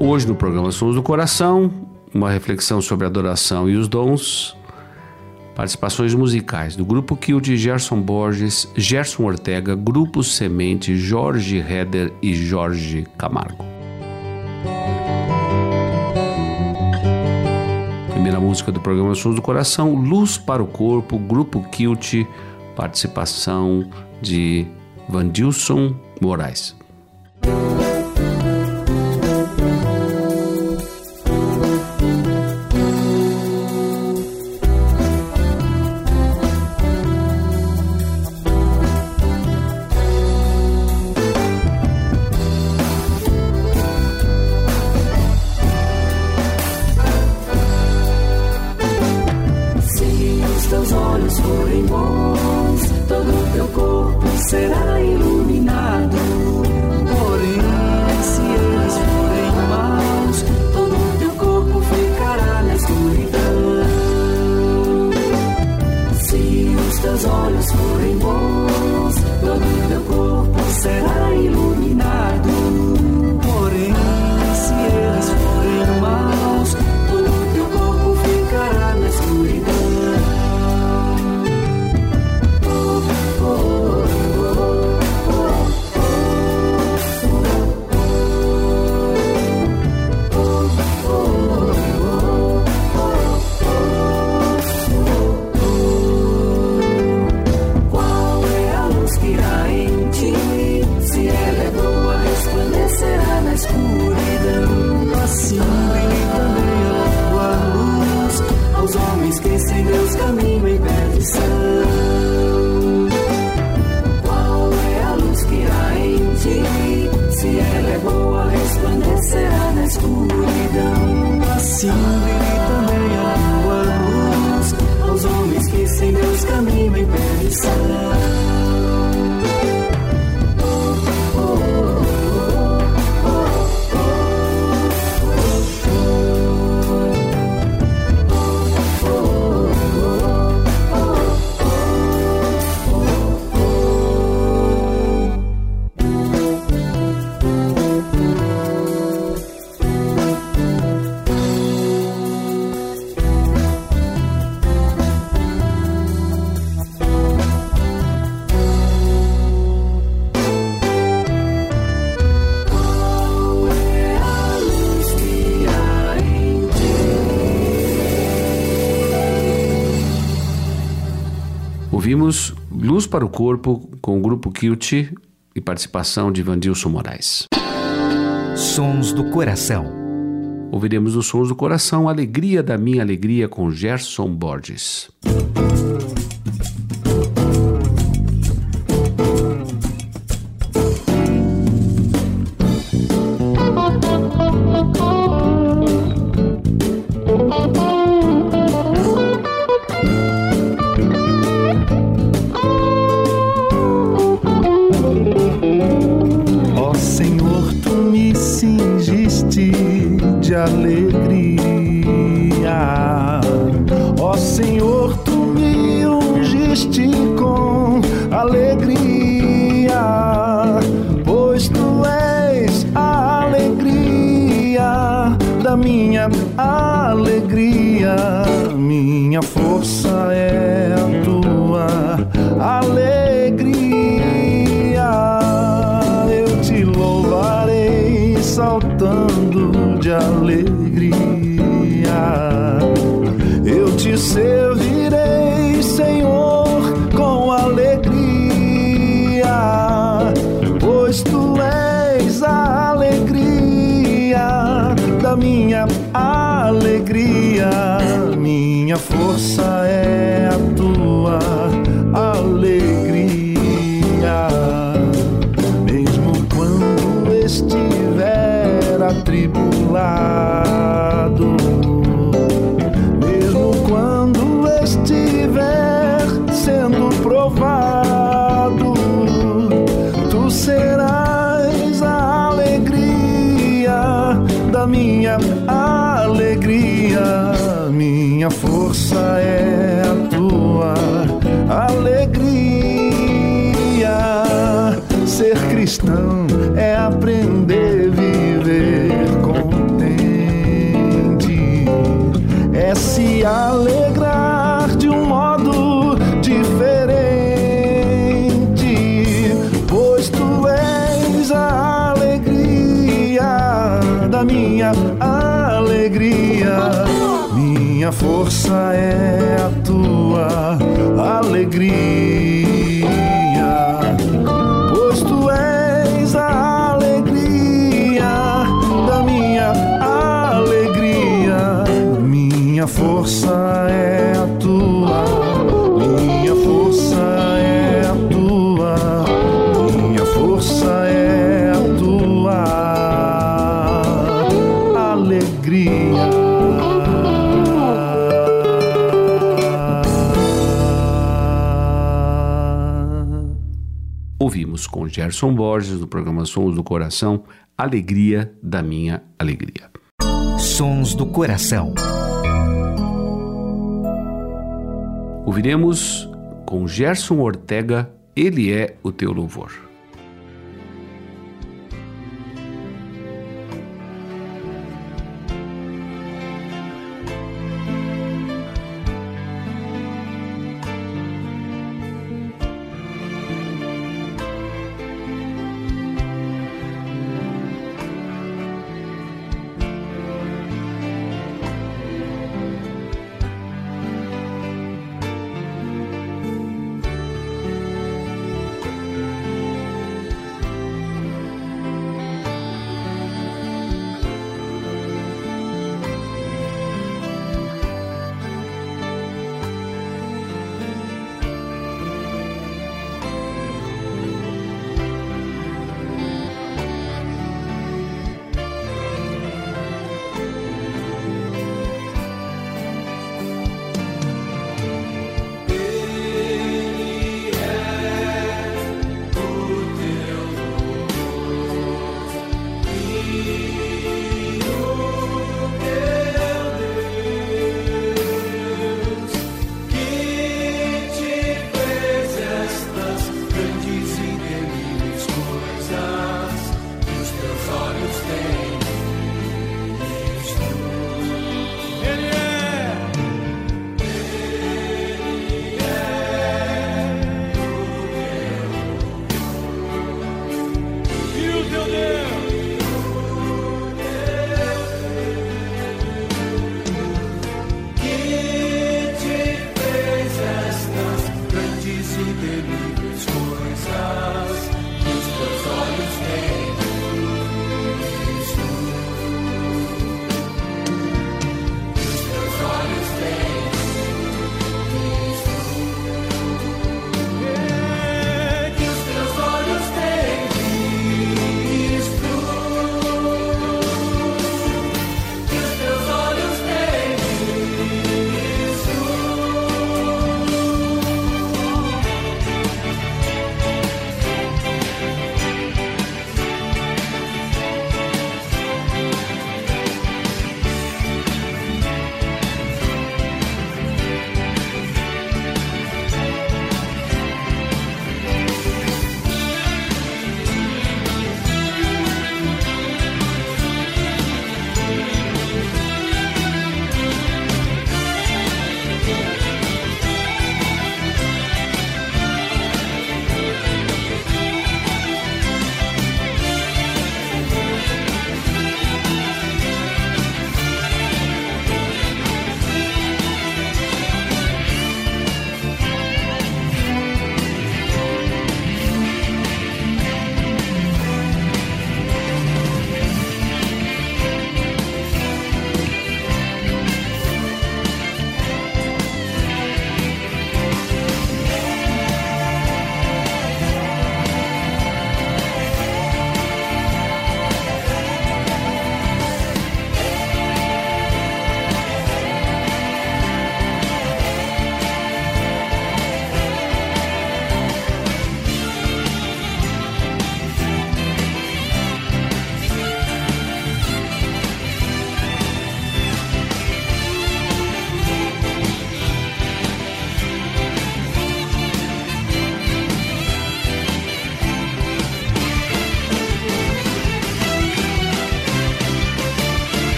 Hoje no programa Sons do Coração, uma reflexão sobre a adoração e os dons, participações musicais do Grupo Kill de Gerson Borges, Gerson Ortega, Grupo Semente, Jorge Heder e Jorge Camargo. Primeira música do programa Sons do Coração, Luz para o Corpo, Grupo Kilt, participação de Vandilson Moraes. teus olhos forem bons, todo meu corpo será iluminado. escuridão assim. Ouvimos Luz para o Corpo com o grupo Kilt e participação de Vandilson Moraes. Sons do Coração. Ouviremos os Sons do Coração, Alegria da Minha Alegria com Gerson Borges. minha força é a tua alegria. Eu te louvarei saltando de alegria. Eu te sei força é a tua alegria. Gerson Borges, do programa Sons do Coração, Alegria da Minha Alegria. Sons do Coração. Ouviremos com Gerson Ortega, Ele é o Teu Louvor.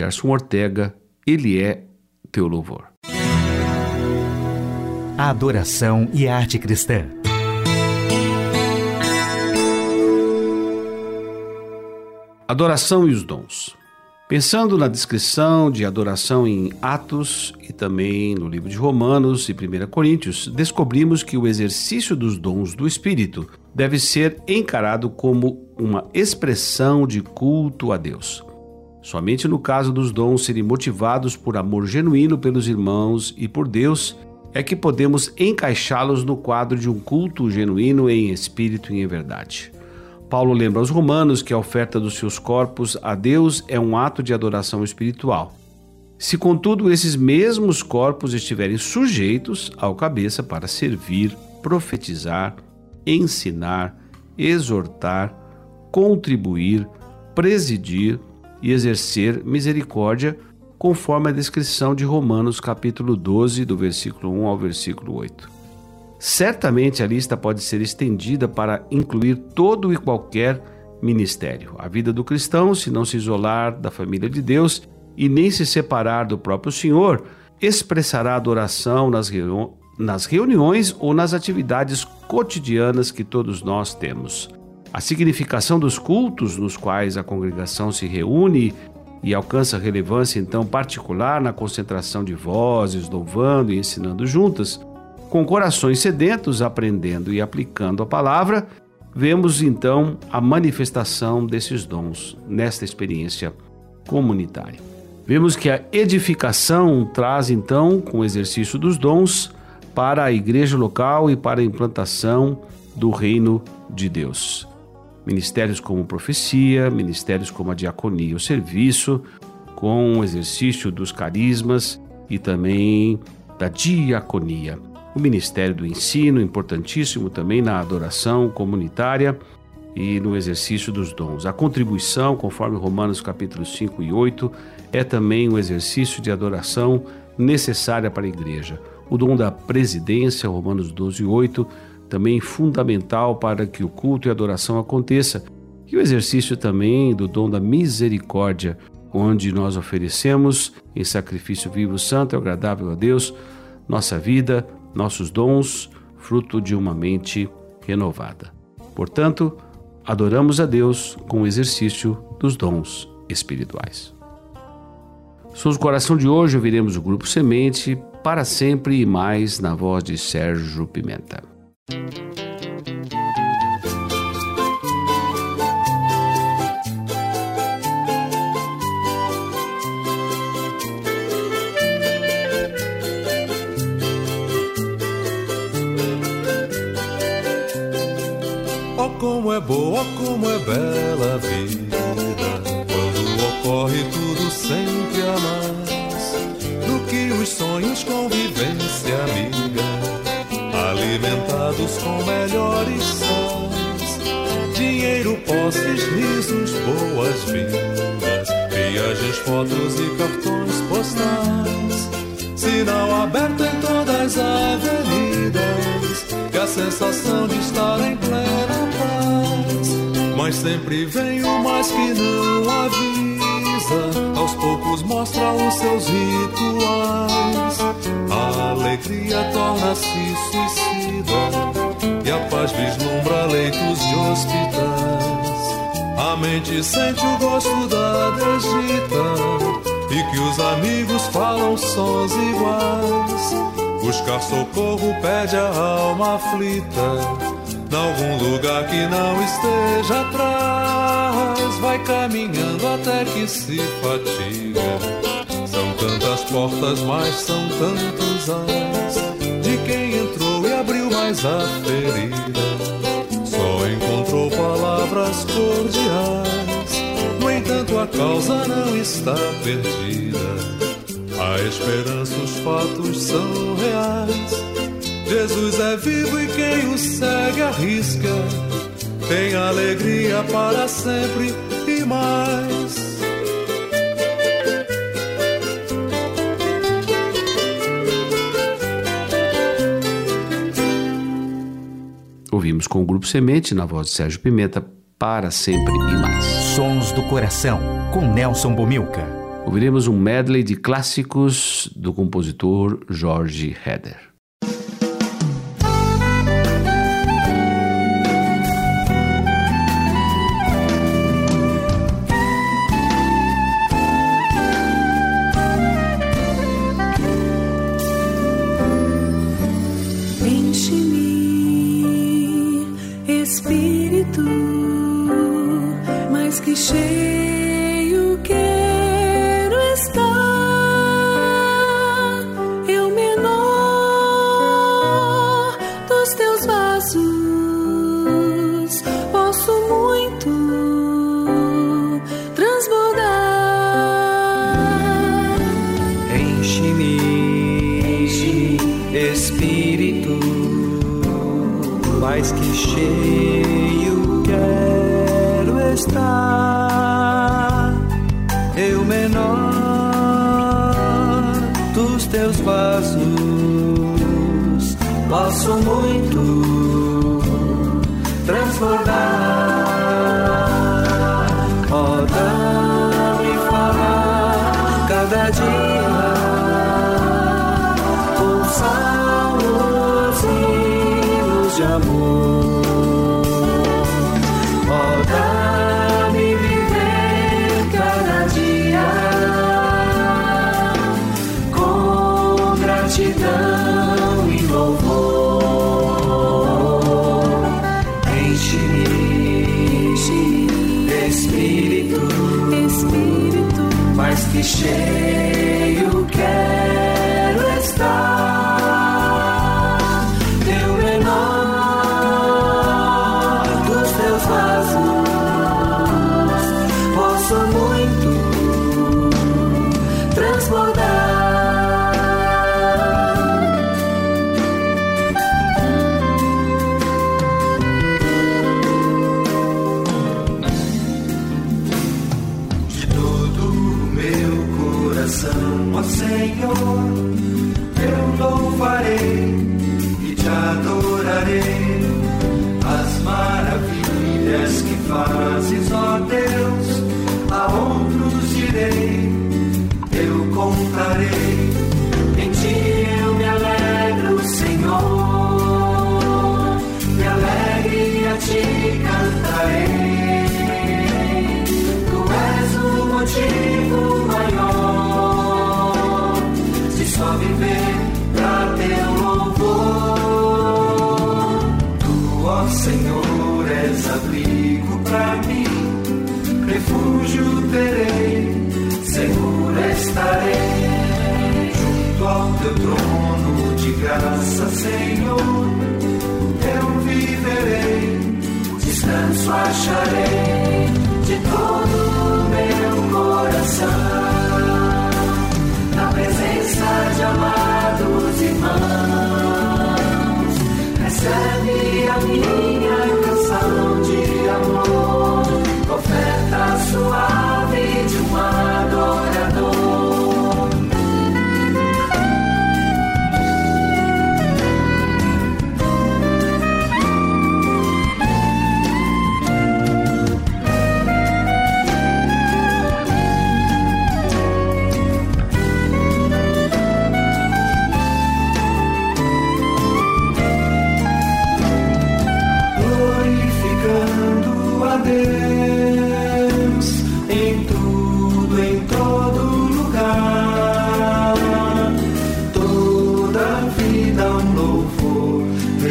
Gerson Ortega, Ele é Teu Louvor. A adoração e a arte cristã. Adoração e os dons. Pensando na descrição de adoração em Atos e também no livro de Romanos e 1 Coríntios, descobrimos que o exercício dos dons do Espírito deve ser encarado como uma expressão de culto a Deus. Somente no caso dos dons serem motivados por amor genuíno pelos irmãos e por Deus é que podemos encaixá-los no quadro de um culto genuíno em espírito e em verdade. Paulo lembra aos romanos que a oferta dos seus corpos a Deus é um ato de adoração espiritual. Se, contudo, esses mesmos corpos estiverem sujeitos ao cabeça para servir, profetizar, ensinar, exortar, contribuir, presidir e exercer misericórdia, conforme a descrição de Romanos capítulo 12, do versículo 1 ao versículo 8. Certamente a lista pode ser estendida para incluir todo e qualquer ministério. A vida do cristão, se não se isolar da família de Deus e nem se separar do próprio Senhor, expressará adoração nas, nas reuniões ou nas atividades cotidianas que todos nós temos. A significação dos cultos nos quais a congregação se reúne e alcança relevância então particular na concentração de vozes, louvando e ensinando juntas, com corações sedentos, aprendendo e aplicando a palavra, vemos então a manifestação desses dons nesta experiência comunitária. Vemos que a edificação traz então, com o exercício dos dons, para a igreja local e para a implantação do reino de Deus. Ministérios como profecia, ministérios como a diaconia, o serviço, com o exercício dos carismas e também da diaconia o Ministério do Ensino, importantíssimo também na adoração comunitária e no exercício dos dons. A contribuição, conforme Romanos capítulos 5 e 8, é também um exercício de adoração necessária para a igreja. O dom da presidência, Romanos 12 e 8, também fundamental para que o culto e a adoração aconteça. E o exercício também do dom da misericórdia, onde nós oferecemos em sacrifício vivo, santo e agradável a Deus nossa vida, nossos dons, fruto de uma mente renovada. Portanto, adoramos a Deus com o exercício dos dons espirituais. Somos o coração de hoje, ouviremos o grupo Semente para sempre e mais na voz de Sérgio Pimenta. Como é boa, como é bela a vida, quando ocorre tudo sempre a mais do que os sonhos, convivência com melhores sais, dinheiro, posses, risos, boas-vindas, viagens, fotos e cartões postais, sinal aberto em todas as avenidas, e a sensação de estar em plena mas sempre vem o mais que não avisa. Aos poucos mostra os seus rituais. A alegria torna-se suicida. E a paz vislumbra leitos de hospitais. A mente sente o gosto da desdita. E que os amigos falam sons iguais. Buscar socorro pede a alma aflita Nalgum lugar que não esteja atrás, vai caminhando até que se fatiga. São tantas portas, mas são tantos entrou a ferida. Só encontrou palavras cordiais. No entanto, a causa não está perdida. A esperança, os fatos são reais. Jesus é vivo e quem o segue arrisca. Tem alegria para sempre e mais. Ouvimos com o Grupo Semente, na voz de Sérgio Pimenta, para sempre e mais. Sons do Coração, com Nelson Bomilca. Ouviremos um medley de clássicos do compositor George Heder. shade fire. estarei junto ao teu trono de graça, Senhor. Eu viverei, descanso acharei.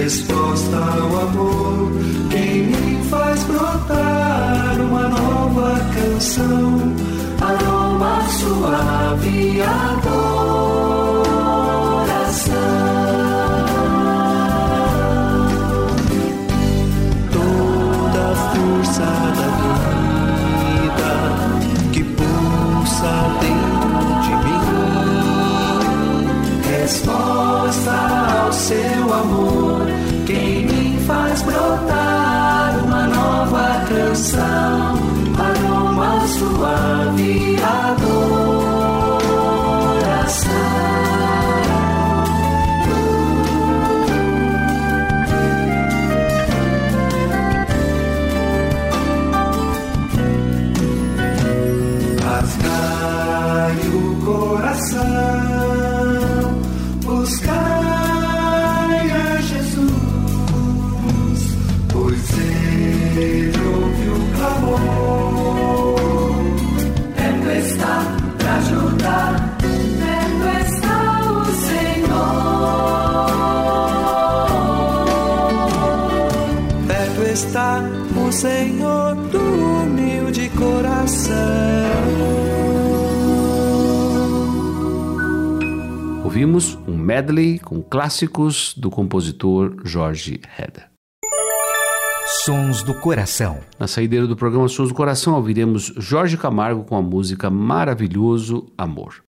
resposta ao amor, quem me faz brotar uma nova canção, aroma suave adoração. Toda a força da vida que pulsa dentro de mim, resposta ao seu amor brotar uma nova canção, aroma suave. Medley com clássicos do compositor Jorge Heder. Sons do Coração. Na saideira do programa Sons do Coração, ouviremos Jorge Camargo com a música Maravilhoso Amor.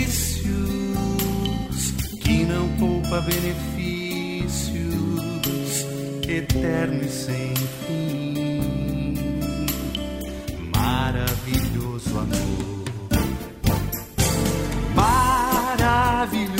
Sacrifício não poupa benefícios eterno e sem fim. Maravilhoso amor, maravilhoso,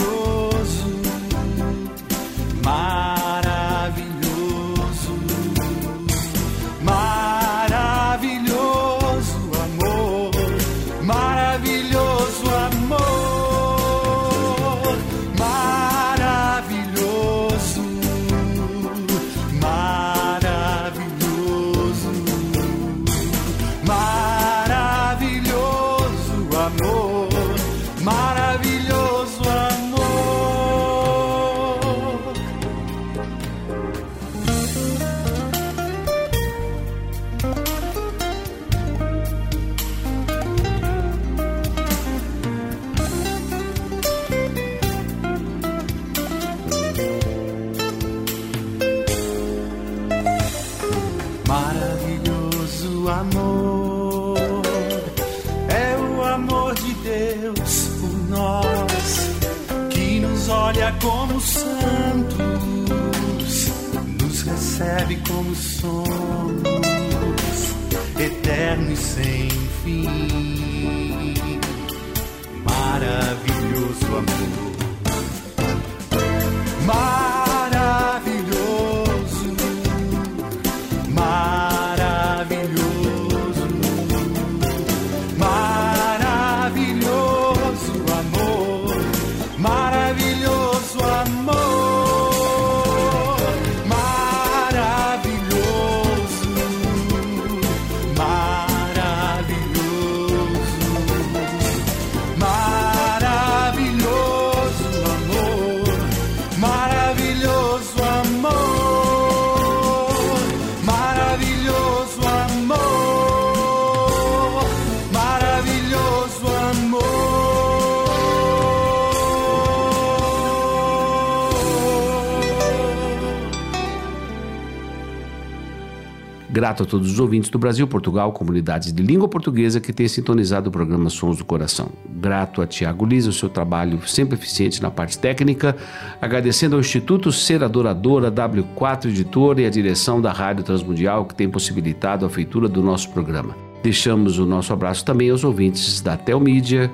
Grato a todos os ouvintes do Brasil, Portugal, comunidades de língua portuguesa que têm sintonizado o programa Sons do Coração. Grato a Tiago Lisa, o seu trabalho sempre eficiente na parte técnica. Agradecendo ao Instituto Ser Adoradora, W4 Editora e a direção da Rádio Transmundial que tem possibilitado a feitura do nosso programa. Deixamos o nosso abraço também aos ouvintes da Telmídia,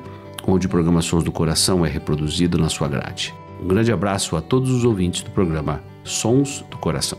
onde o programa Sons do Coração é reproduzido na sua grade. Um grande abraço a todos os ouvintes do programa Sons do Coração.